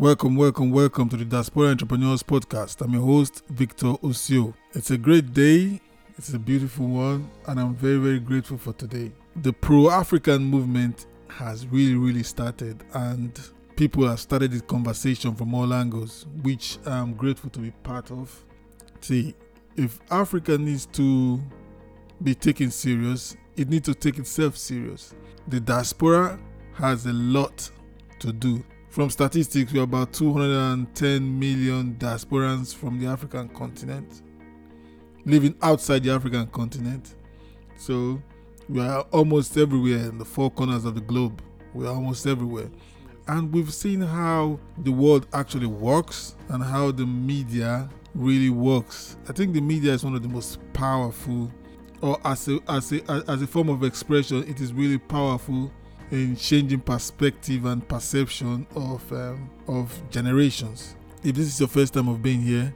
Welcome, welcome, welcome to the Diaspora Entrepreneurs Podcast. I'm your host, Victor Osio. It's a great day, it's a beautiful one, and I'm very, very grateful for today. The pro African movement has really, really started, and people have started this conversation from all angles, which I'm grateful to be part of. See, if Africa needs to be taken serious, it needs to take itself serious. The diaspora has a lot to do. From statistics, we're about 210 million diasporans from the African continent living outside the African continent. So we are almost everywhere in the four corners of the globe. We are almost everywhere. And we've seen how the world actually works and how the media really works. I think the media is one of the most powerful, or as a, as a, as a form of expression, it is really powerful in changing perspective and perception of um, of generations. If this is your first time of being here,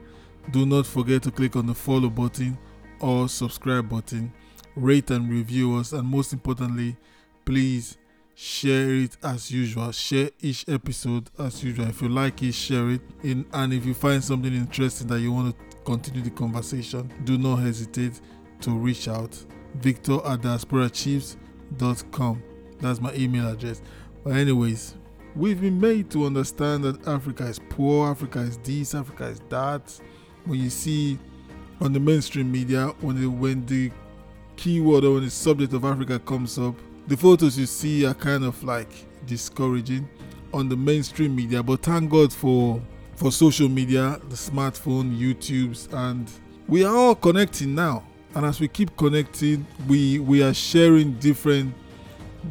do not forget to click on the follow button or subscribe button, rate and review us, and most importantly, please share it as usual. Share each episode as usual. If you like it, share it. In, and if you find something interesting that you want to continue the conversation, do not hesitate to reach out. Victor at diasporachiefs.com. That's my email address. But, anyways, we've been made to understand that Africa is poor, Africa is this, Africa is that. When you see on the mainstream media, when the, when the keyword or when the subject of Africa comes up, the photos you see are kind of like discouraging on the mainstream media. But thank God for for social media, the smartphone, YouTube's, and we are all connecting now. And as we keep connecting, we we are sharing different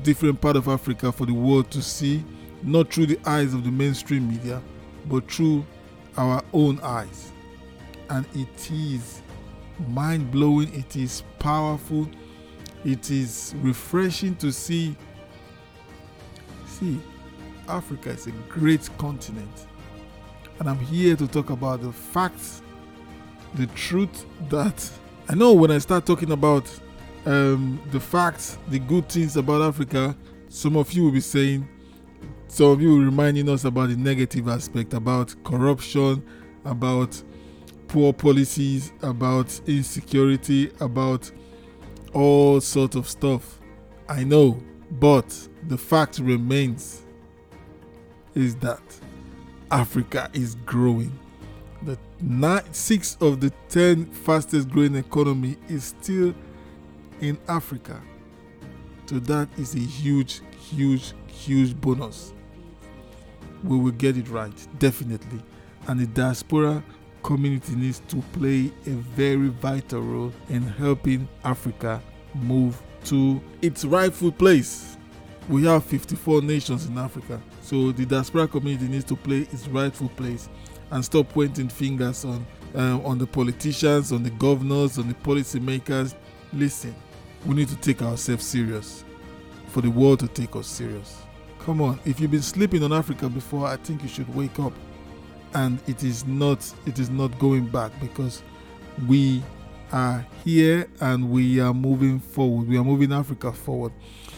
different part of Africa for the world to see, not through the eyes of the mainstream media, but through our own eyes. And it is mind blowing, it is powerful, it is refreshing to see. See, Africa is a great continent. And I'm here to talk about the facts, the truth that I know when I start talking about um, the facts, the good things about Africa, some of you will be saying, some of you reminding us about the negative aspect, about corruption, about poor policies, about insecurity, about all sorts of stuff. I know, but the fact remains is that Africa is growing. The nine, six of the ten fastest growing economy is still in Africa. So that is a huge, huge, huge bonus. We will get it right, definitely. And the diaspora community needs to play a very vital role in helping Africa move to its rightful place. We have 54 nations in Africa, so the diaspora community needs to play its rightful place and stop pointing fingers on um, on the politicians, on the governors, on the policymakers. Listen, we need to take ourselves serious for the world to take us serious. Come on, if you've been sleeping on Africa before, I think you should wake up. And it is not it is not going back because we are here and we are moving forward. We are moving Africa forward.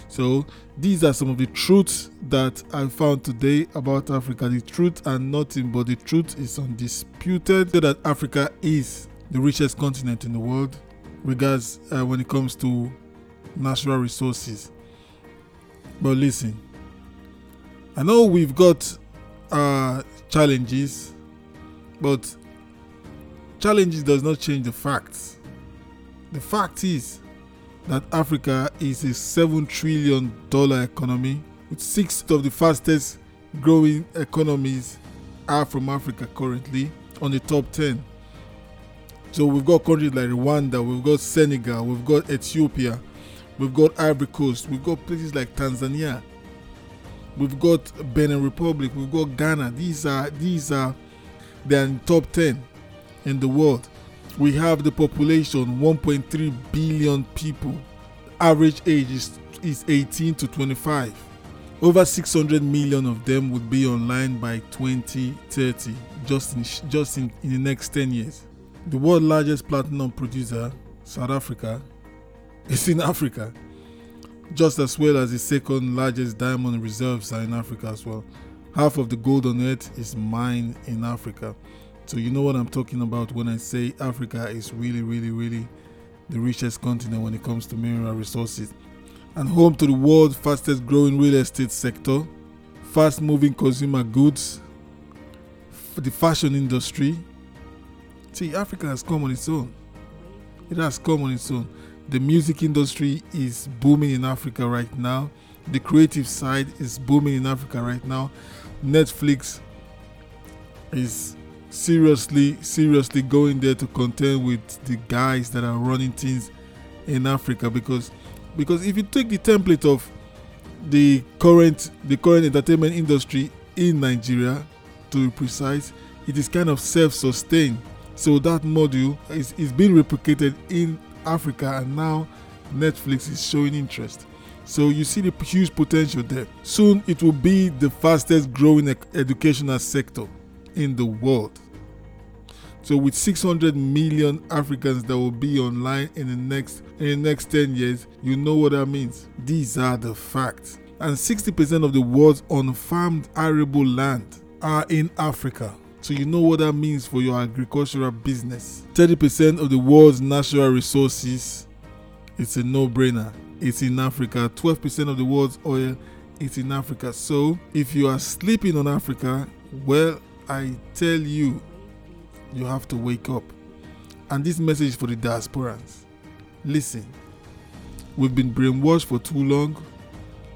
So these are some of the truths that I found today about Africa. The truth and nothing but the truth is undisputed that Africa is the richest continent in the world regards uh, when it comes to natural resources. But listen, I know we've got uh, challenges, but challenges does not change the facts. The fact is that Africa is a seven trillion dollar economy, with six of the fastest growing economies are from Africa currently on the top ten. So we've got countries like Rwanda, we've got Senegal, we've got Ethiopia, we've got Ivory Coast, we've got places like Tanzania, we've got Benin Republic, we've got Ghana. These are these are they are in top ten in the world. We have the population 1.3 billion people. Average age is, is 18 to 25. Over 600 million of them would be online by 2030, just in, just in, in the next 10 years. The world's largest platinum producer, South Africa, is in Africa, just as well as the second largest diamond reserves are in Africa as well. half of the gold on earth is mined in Africa. So you know what I'm talking about when I say Africa is really, really, really the richest continent when it comes to mineral resources and home to the world's fastest growing real estate sector, fast moving consumer goods, the fashion industry. See, Africa has come on its own. It has come on its own. The music industry is booming in Africa right now. The creative side is booming in Africa right now. Netflix is seriously, seriously going there to contend with the guys that are running things in Africa because because if you take the template of the current the current entertainment industry in Nigeria to be precise, it is kind of self-sustained. So that module is, is being replicated in Africa and now Netflix is showing interest. So you see the huge potential there. Soon it will be the fastest growing educational sector in the world. So with 600 million Africans that will be online in the next in the next 10 years, you know what that means. These are the facts. And 60% of the world's unfarmed arable land are in Africa. So you know what that means for your agricultural business. 30% of the world's natural resources, it's a no-brainer. It's in Africa. 12% of the world's oil, it's in Africa. So if you are sleeping on Africa, well, I tell you, you have to wake up. And this message for the diasporans. Listen, we've been brainwashed for too long.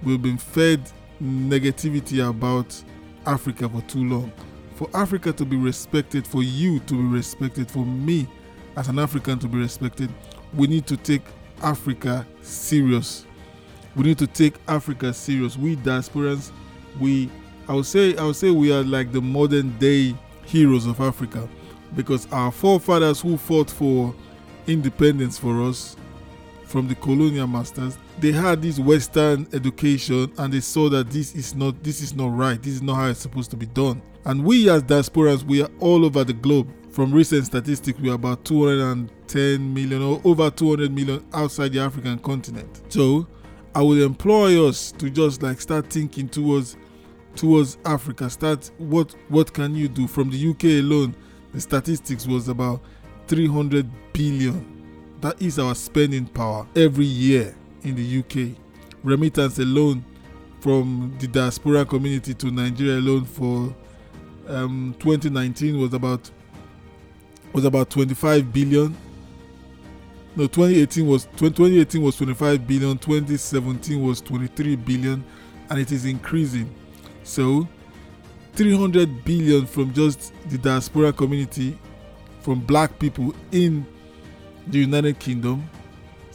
We've been fed negativity about Africa for too long. For Africa to be respected, for you to be respected, for me as an African to be respected, we need to take Africa serious. We need to take Africa serious. We diasporans, we I would say I would say we are like the modern day heroes of Africa because our forefathers who fought for independence for us from the colonial masters they had this western education and they saw that this is not this is not right this is not how it's supposed to be done. And we as diasporans we are all over the globe. From recent statistics we are about 210 million or over 200 million outside the african continent. So i would employ us to just like start thinking towards towards africa. Start what what can you do? From the uk alone the statistics was about 300 billion. That is our spending power every year in the UK. Remittance alone from the diaspora community to Nigeria alone for um, 2019 was about was about 25 billion. No, 2018 was 2018 was 25 billion. 2017 was 23 billion, and it is increasing. So 300 billion from just the diaspora community from black people in the United Kingdom.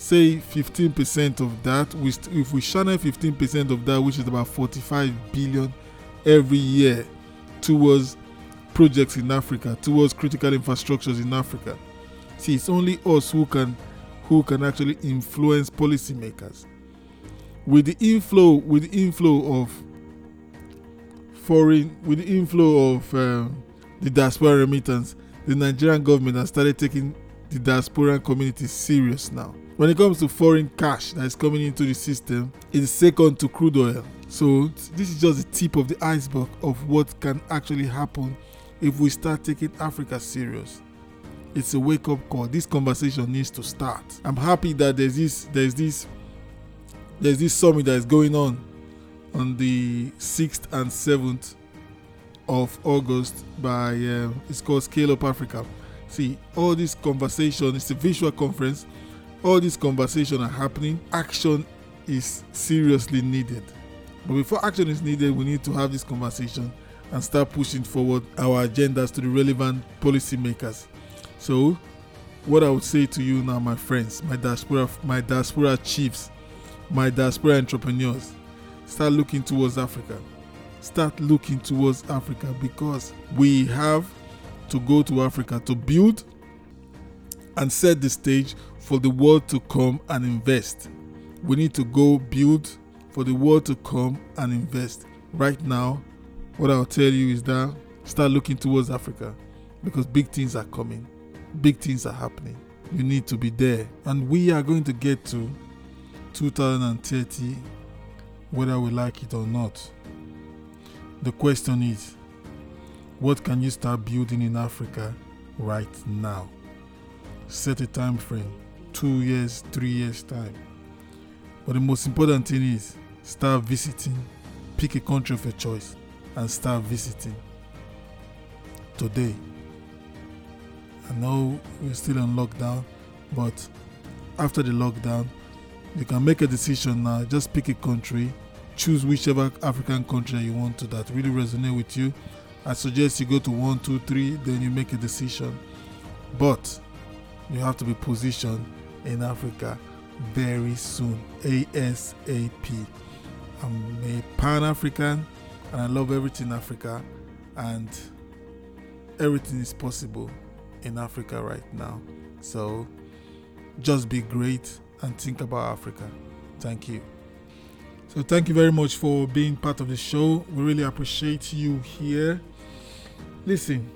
Say 15% of that, if we channel 15% of that, which is about 45 billion every year, towards projects in Africa, towards critical infrastructures in Africa. See, it's only us who can who can actually influence policymakers. With the inflow, with the inflow of foreign with the inflow of um, the diaspora remittance, the Nigerian government has started taking the diaspora community serious now. When it comes to foreign cash that is coming into the system, it is second to crude oil. So this is just the tip of the iceberg of what can actually happen if we start taking Africa serious. It's a wake-up call. This conversation needs to start. I'm happy that there's this there's this there's this summit that is going on on the 6th and 7th of August by um, it's called Scale Up Africa. See, all this conversation, it's a visual conference. All these conversations are happening. Action is seriously needed. But before action is needed, we need to have this conversation and start pushing forward our agendas to the relevant policymakers. So, what I would say to you now, my friends, my diaspora, my diaspora chiefs, my diaspora entrepreneurs, start looking towards Africa. Start looking towards Africa because we have to go to Africa to build and set the stage for the world to come and invest. We need to go build for the world to come and invest. Right now, what I'll tell you is that start looking towards Africa because big things are coming, big things are happening. You need to be there, and we are going to get to 2030 whether we like it or not. The question is what can you start building in Africa right now? Set a time frame two years, three years' time. But the most important thing is start visiting, pick a country of your choice, and start visiting today. I know we're still on lockdown, but after the lockdown, you can make a decision now. Just pick a country, choose whichever African country you want to that really resonate with you. I suggest you go to one, two, three, then you make a decision. But you have to be positioned in Africa very soon. ASAP. I'm a Pan African and I love everything Africa, and everything is possible in Africa right now. So just be great and think about Africa. Thank you. So, thank you very much for being part of the show. We really appreciate you here. Listen,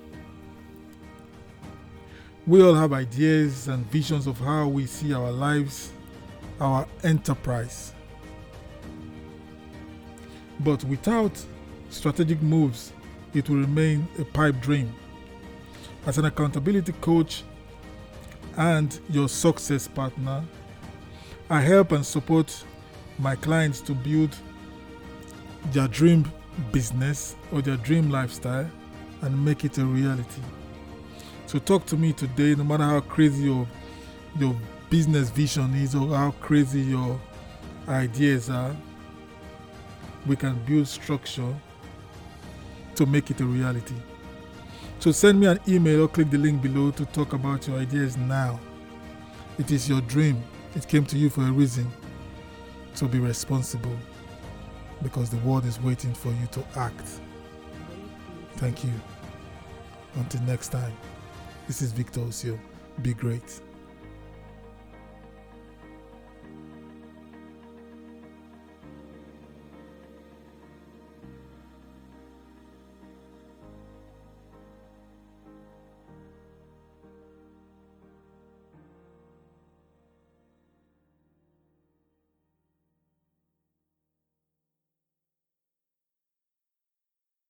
we all have ideas and visions of how we see our lives, our enterprise. But without strategic moves, it will remain a pipe dream. As an accountability coach and your success partner, I help and support my clients to build their dream business or their dream lifestyle and make it a reality. So talk to me today, no matter how crazy your your business vision is or how crazy your ideas are. We can build structure to make it a reality. So send me an email or click the link below to talk about your ideas now. It is your dream. It came to you for a reason. So be responsible because the world is waiting for you to act. Thank you. Until next time, this is Victor Osio. Be great.